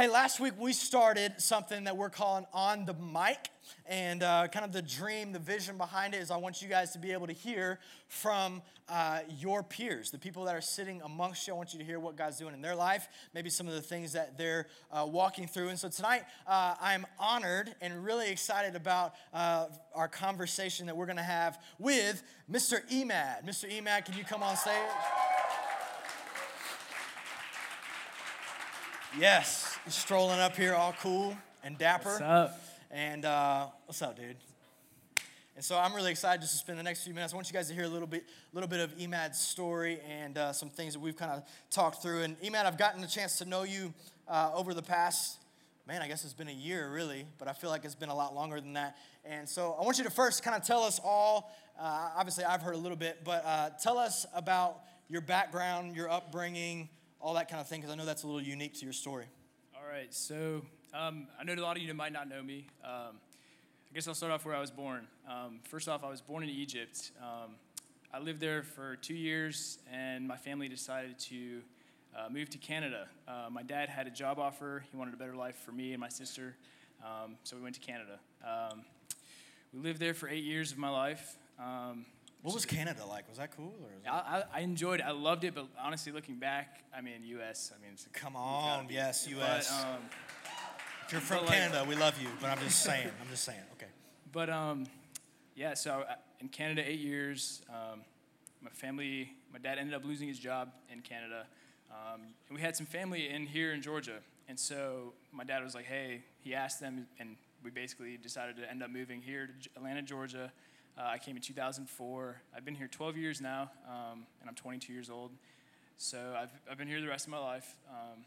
Hey, last week we started something that we're calling On the Mic. And uh, kind of the dream, the vision behind it is I want you guys to be able to hear from uh, your peers, the people that are sitting amongst you. I want you to hear what God's doing in their life, maybe some of the things that they're uh, walking through. And so tonight, uh, I'm honored and really excited about uh, our conversation that we're going to have with Mr. Emad. Mr. Emad, can you come on stage? Yes, strolling up here all cool and dapper. What's up? And uh, what's up, dude? And so I'm really excited just to spend the next few minutes. I want you guys to hear a little bit, little bit of Emad's story and uh, some things that we've kind of talked through. And Emad, I've gotten a chance to know you uh, over the past, man, I guess it's been a year really, but I feel like it's been a lot longer than that. And so I want you to first kind of tell us all. Uh, obviously, I've heard a little bit, but uh, tell us about your background, your upbringing, all that kind of thing, because I know that's a little unique to your story. Right, so um, I know a lot of you might not know me. Um, I guess I'll start off where I was born. Um, first off, I was born in Egypt. Um, I lived there for two years, and my family decided to uh, move to Canada. Uh, my dad had a job offer. He wanted a better life for me and my sister, um, so we went to Canada. Um, we lived there for eight years of my life. What was Canada like? Was that cool? Or I, I, enjoyed it. I loved it, but honestly, looking back, I mean, U.S. I mean, come on, yes, U.S. But, um, if you're from Canada, we love you. But I'm just saying. I'm just saying. Okay. But um, yeah. So uh, in Canada, eight years. Um, my family, my dad ended up losing his job in Canada, um, and we had some family in here in Georgia. And so my dad was like, "Hey," he asked them, and we basically decided to end up moving here to Atlanta, Georgia. Uh, I came in 2004. I've been here 12 years now, um, and I'm 22 years old. So I've, I've been here the rest of my life. Um,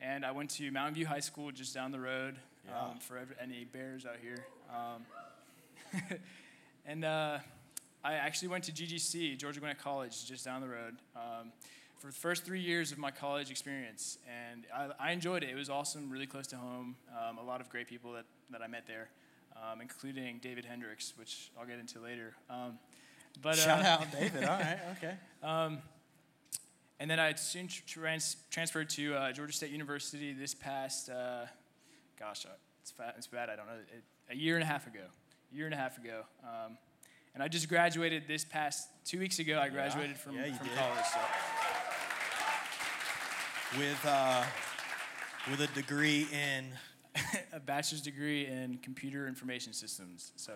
and I went to Mountain View High School just down the road yeah. um, for any bears out here. Um, and uh, I actually went to GGC, Georgia Gwinnett College, just down the road. Um, for the first three years of my college experience, and I, I enjoyed it. It was awesome, really close to home. Um, a lot of great people that, that I met there um, including David Hendricks, which I'll get into later. Um, but shout uh, out David. All right, okay. Um, and then I soon trans- transferred to uh, Georgia State University this past, uh, gosh, uh, it's, fat, it's bad. I don't know, it, a year and a half ago. A year and a half ago. Um, and I just graduated this past two weeks ago. I graduated yeah. from, yeah, from college. So. With uh, with a degree in a bachelor's degree in computer information systems. So,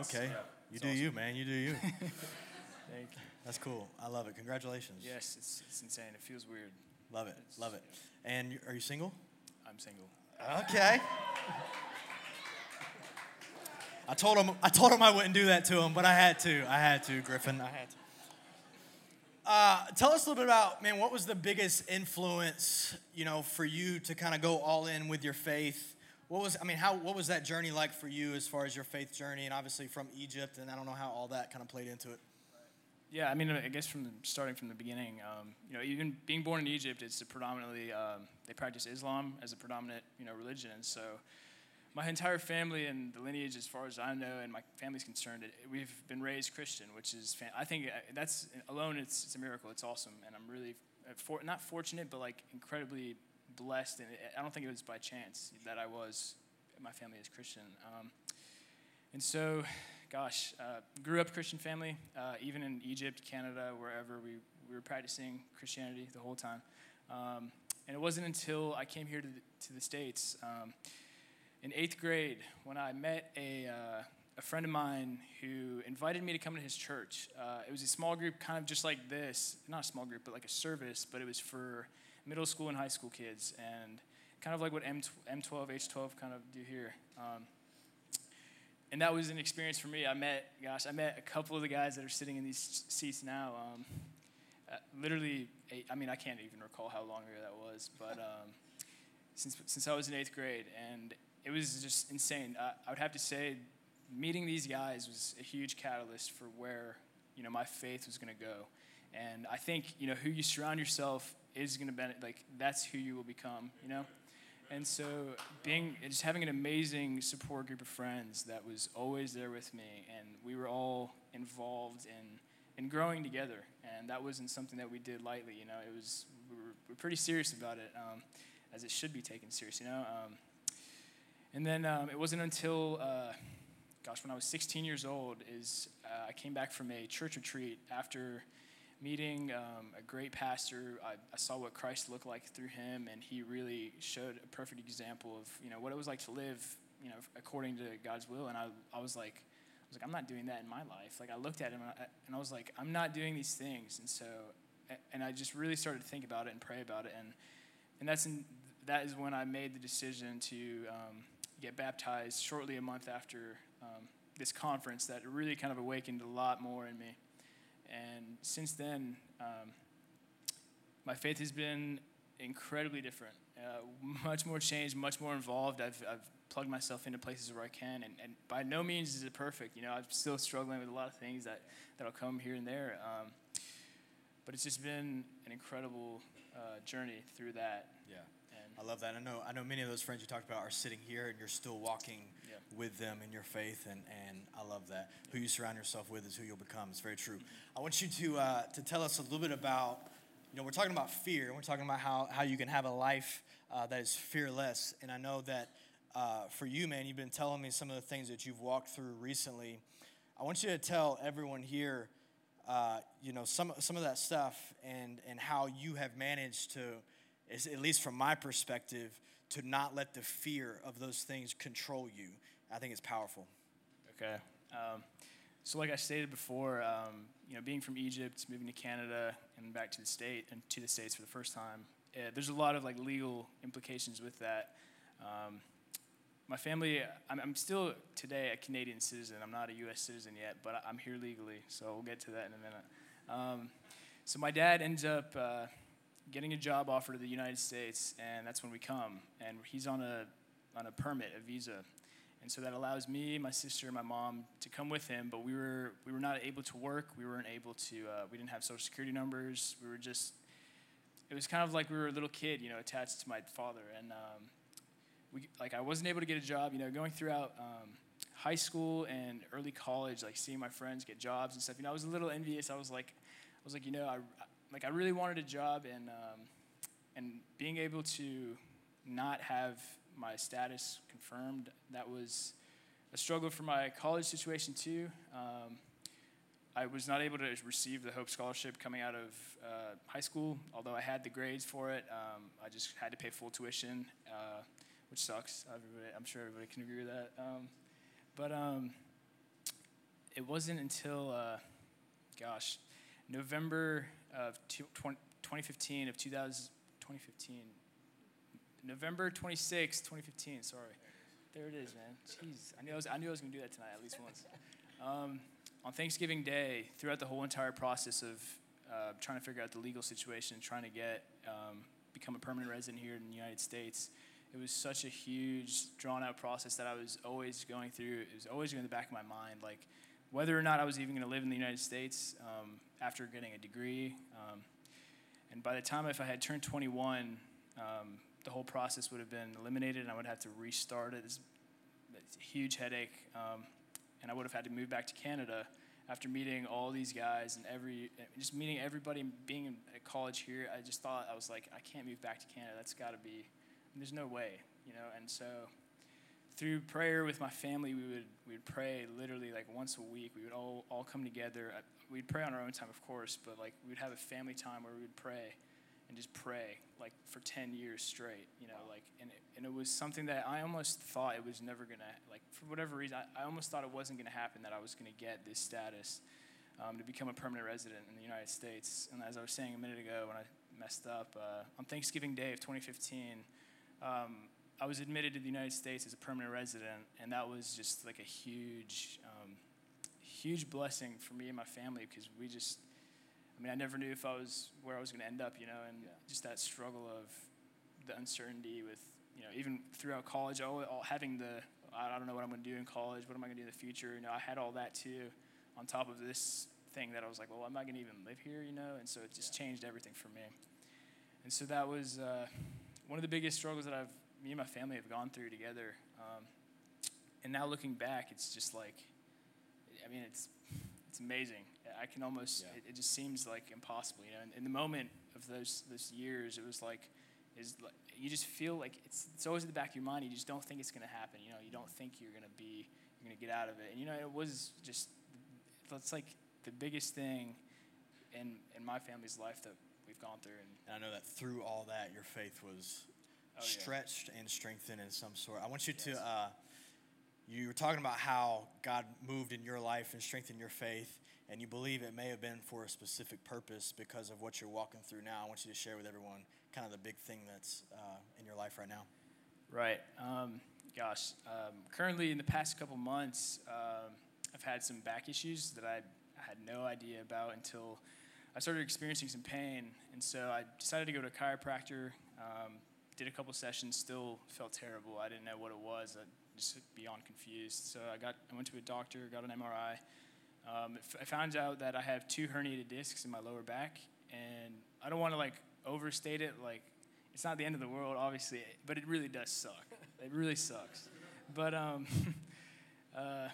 okay, yeah, you do awesome. you, man. You do you. Thank you. That's cool. I love it. Congratulations. Yes, it's, it's insane. It feels weird. Love it. It's, love it. And are you single? I'm single. Okay. I told him I told him I wouldn't do that to him, but I had to. I had to, Griffin. I had to. Uh, tell us a little bit about, man, what was the biggest influence, you know, for you to kind of go all in with your faith? What was, I mean, how, what was that journey like for you as far as your faith journey and obviously from Egypt? And I don't know how all that kind of played into it. Yeah, I mean, I guess from the, starting from the beginning, um, you know, even being born in Egypt, it's predominantly, um, they practice Islam as a predominant, you know, religion. And so, my entire family and the lineage, as far as I know, and my family's concerned, we've been raised Christian, which is, I think uh, that's alone, it's, it's a miracle. It's awesome. And I'm really, uh, for, not fortunate, but like incredibly blessed. And I don't think it was by chance that I was, my family is Christian. Um, and so, gosh, uh, grew up Christian family, uh, even in Egypt, Canada, wherever we, we were practicing Christianity the whole time. Um, and it wasn't until I came here to the, to the States. Um, in eighth grade when I met a, uh, a friend of mine who invited me to come to his church. Uh, it was a small group, kind of just like this, not a small group, but like a service, but it was for middle school and high school kids, and kind of like what M- M12, H12 kind of do here. Um, and that was an experience for me. I met, gosh, I met a couple of the guys that are sitting in these seats now. Um, uh, literally, eight, I mean, I can't even recall how long ago that was, but um, since since I was in eighth grade, and it was just insane. I would have to say, meeting these guys was a huge catalyst for where you know my faith was going to go. And I think you know who you surround yourself is going to be like that's who you will become. You know. And so, being just having an amazing support group of friends that was always there with me, and we were all involved in in growing together, and that wasn't something that we did lightly. You know, it was we were, we were pretty serious about it. Um, as it should be taken serious, you know. Um, and then um, it wasn't until, uh, gosh, when I was 16 years old, is uh, I came back from a church retreat after meeting um, a great pastor. I, I, saw what Christ looked like through him, and he really showed a perfect example of you know what it was like to live you know according to God's will. And I, I was like, I was like, I'm not doing that in my life. Like I looked at him and I, and I was like, I'm not doing these things. And so, and I just really started to think about it and pray about it. And and that's in, that is when I made the decision to um, get baptized shortly a month after um, this conference. That really kind of awakened a lot more in me. And since then, um, my faith has been incredibly different, uh, much more changed, much more involved. I've, I've plugged myself into places where I can, and, and by no means is it perfect. You know, I'm still struggling with a lot of things that, that'll come here and there. Um, but it's just been an incredible uh, journey through that. Yeah. And I love that. I know I know many of those friends you talked about are sitting here and you're still walking yeah. with them in your faith and, and I love that. Who you surround yourself with is who you'll become. It's very true. I want you to uh, to tell us a little bit about you know we're talking about fear and we're talking about how, how you can have a life uh, that is fearless and I know that uh, for you man you've been telling me some of the things that you've walked through recently. I want you to tell everyone here uh, you know some some of that stuff and and how you have managed to is, at least from my perspective, to not let the fear of those things control you. I think it's powerful. Okay. Um, so, like I stated before, um, you know, being from Egypt, moving to Canada, and back to the state and to the states for the first time, uh, there's a lot of like legal implications with that. Um, my family, I'm, I'm, still today a Canadian citizen. I'm not a U.S. citizen yet, but I'm here legally, so we'll get to that in a minute. Um, so my dad ends up uh, getting a job offer to the United States, and that's when we come. And he's on a on a permit, a visa, and so that allows me, my sister, and my mom to come with him. But we were we were not able to work. We weren't able to. Uh, we didn't have social security numbers. We were just. It was kind of like we were a little kid, you know, attached to my father, and um, we like I wasn't able to get a job. You know, going throughout. Um, high school and early college, like seeing my friends get jobs and stuff. You know, I was a little envious. I was like, I was like, you know, I, like I really wanted a job, and um, and being able to not have my status confirmed that was a struggle for my college situation too. Um, I was not able to receive the Hope Scholarship coming out of uh, high school, although I had the grades for it. Um, I just had to pay full tuition, uh, which sucks. Everybody, I'm sure everybody can agree with that. Um, but um, it wasn't until, uh, gosh, November of 2015 of 2000, 2015, November 26, 2015. Sorry, there it is, man. Jeez, I knew I was, I knew I was gonna do that tonight at least once. Um, on Thanksgiving Day, throughout the whole entire process of uh, trying to figure out the legal situation, trying to get um, become a permanent resident here in the United States, it was such a huge, drawn out process that I was always going through. It was always in the back of my mind, like whether or not I was even going to live in the United States um, after getting a degree. Um, and by the time if I had turned 21, um, the whole process would have been eliminated, and I would have to restart it. It's, a huge headache, um, and I would have had to move back to Canada after meeting all these guys and every just meeting everybody being at college here. I just thought I was like, I can't move back to Canada. That's got to be. There's no way, you know. And so through prayer with my family, we would we would pray literally like once a week. We would all all come together. We'd pray on our own time, of course, but like we'd have a family time where we would pray and just pray like for 10 years straight, you know, like and it, and it was something that I almost thought it was never gonna like for whatever reason I, I almost thought it wasn't gonna happen that I was gonna get this status um, to become a permanent resident in the United States. And as I was saying a minute ago when I messed up uh, on Thanksgiving Day of 2015. Um, I was admitted to the United States as a permanent resident, and that was just like a huge, um, huge blessing for me and my family because we just, I mean, I never knew if I was where I was going to end up, you know, and yeah. just that struggle of the uncertainty with, you know, even throughout college, all, all having the, I don't know what I'm going to do in college, what am I going to do in the future, you know, I had all that too, on top of this thing that I was like, well, am I going to even live here, you know, and so it just yeah. changed everything for me. And so that was uh, one of the biggest struggles that I've me and my family have gone through together. Um, and now looking back, it's just like, I mean, it's it's amazing. I can almost yeah. it, it, just seems like impossible, you know. In, in, the moment of those those years, it was like, is like, you just feel like it's, it's always in the back of your mind. You just don't think it's going to happen. You know, you don't think you're going to be, you're going to get out of it. And, you know, it was just, it's like the biggest thing in, in my family's life that we've gone through. And, and I know that through all that, your faith was oh, stretched yeah. and strengthened in some sort. I want you yes. to, uh, you were talking about how God moved in your life and strengthened your faith and you believe it may have been for a specific purpose because of what you're walking through now, I want you to share with everyone kind of the big thing that's uh, in your life right now. Right. Um, gosh, um, currently in the past couple months, um, I've had some back issues that I had no idea about until I started experiencing some pain. And so I decided to go to a chiropractor. Um, did a couple sessions, still felt terrible. I didn't know what it was. I just beyond confused. So I got I went to a doctor, got an MRI. Um, I found out that I have two herniated discs in my lower back, and I don't want to like overstate it. Like, it's not the end of the world, obviously, but it really does suck. It really sucks. But um, uh,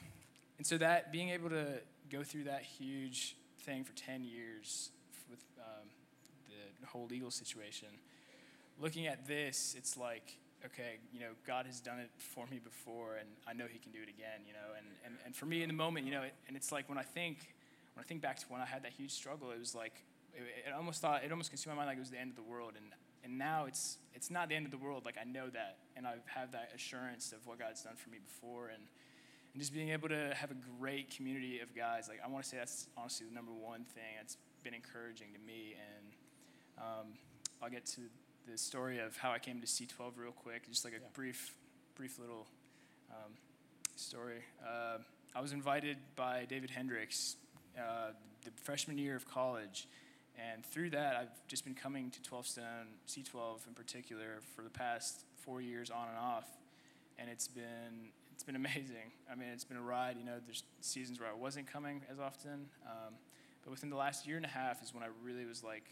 and so that being able to go through that huge thing for ten years with um, the whole legal situation, looking at this, it's like okay, you know, God has done it for me before, and I know He can do it again, you know. And, and, and for me in the moment, you know, it, and it's like when I think, when I think back to when I had that huge struggle, it was like, it, it almost thought, it almost consumed my mind like it was the end of the world. And, and now it's, it's not the end of the world. Like I know that, and I have that assurance of what God's done for me before. And, and just being able to have a great community of guys, like I want to say that's honestly the number one thing that's been encouraging to me. And um, I'll get to the story of how I came to C12 real quick, just like a yeah. brief, brief little um, story. Uh, I was invited by David Hendricks uh, the freshman year of college, and through that, I've just been coming to 12 Stone, C12 in particular, for the past four years on and off, and it's been it's been amazing. I mean, it's been a ride. You know, there's seasons where I wasn't coming as often, um, but within the last year and a half is when I really was like,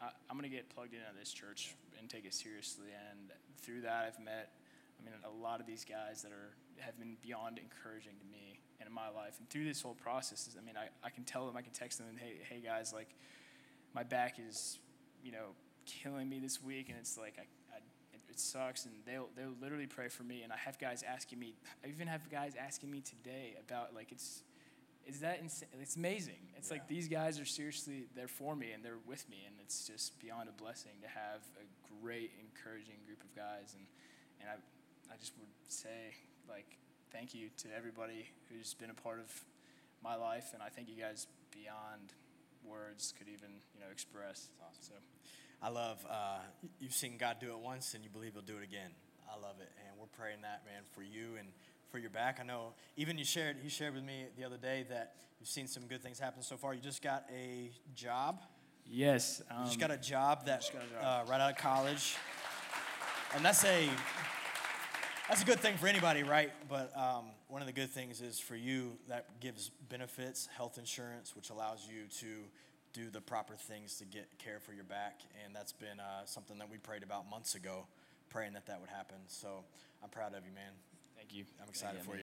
I, am going to get plugged into this church and take it seriously. And through that, I've met, I mean, a lot of these guys that are have been beyond encouraging to me and in my life. And through this whole process, I mean, I, I can tell them, I can text them, and hey, hey guys, like, my back is, you know, killing me this week, and it's like I it sucks, and they'll they'll literally pray for me. And I have guys asking me, I even have guys asking me today about like it's is that insane? It's amazing. It's yeah. like these guys are seriously they're for me and they're with me, and it's just beyond a blessing to have a great, encouraging group of guys. And and I I just would say like thank you to everybody who's been a part of my life, and I thank you guys beyond words could even you know express. Awesome. So. I love uh, you've seen God do it once, and you believe He'll do it again. I love it, and we're praying that man for you and for your back. I know even you shared you shared with me the other day that you've seen some good things happen so far. You just got a job. Yes. Um, you just got a job that a job. Uh, right out of college, and that's a that's a good thing for anybody, right? But um, one of the good things is for you that gives benefits, health insurance, which allows you to do the proper things to get care for your back, and that's been uh, something that we prayed about months ago, praying that that would happen. So I'm proud of you, man. Thank you. I'm excited for you.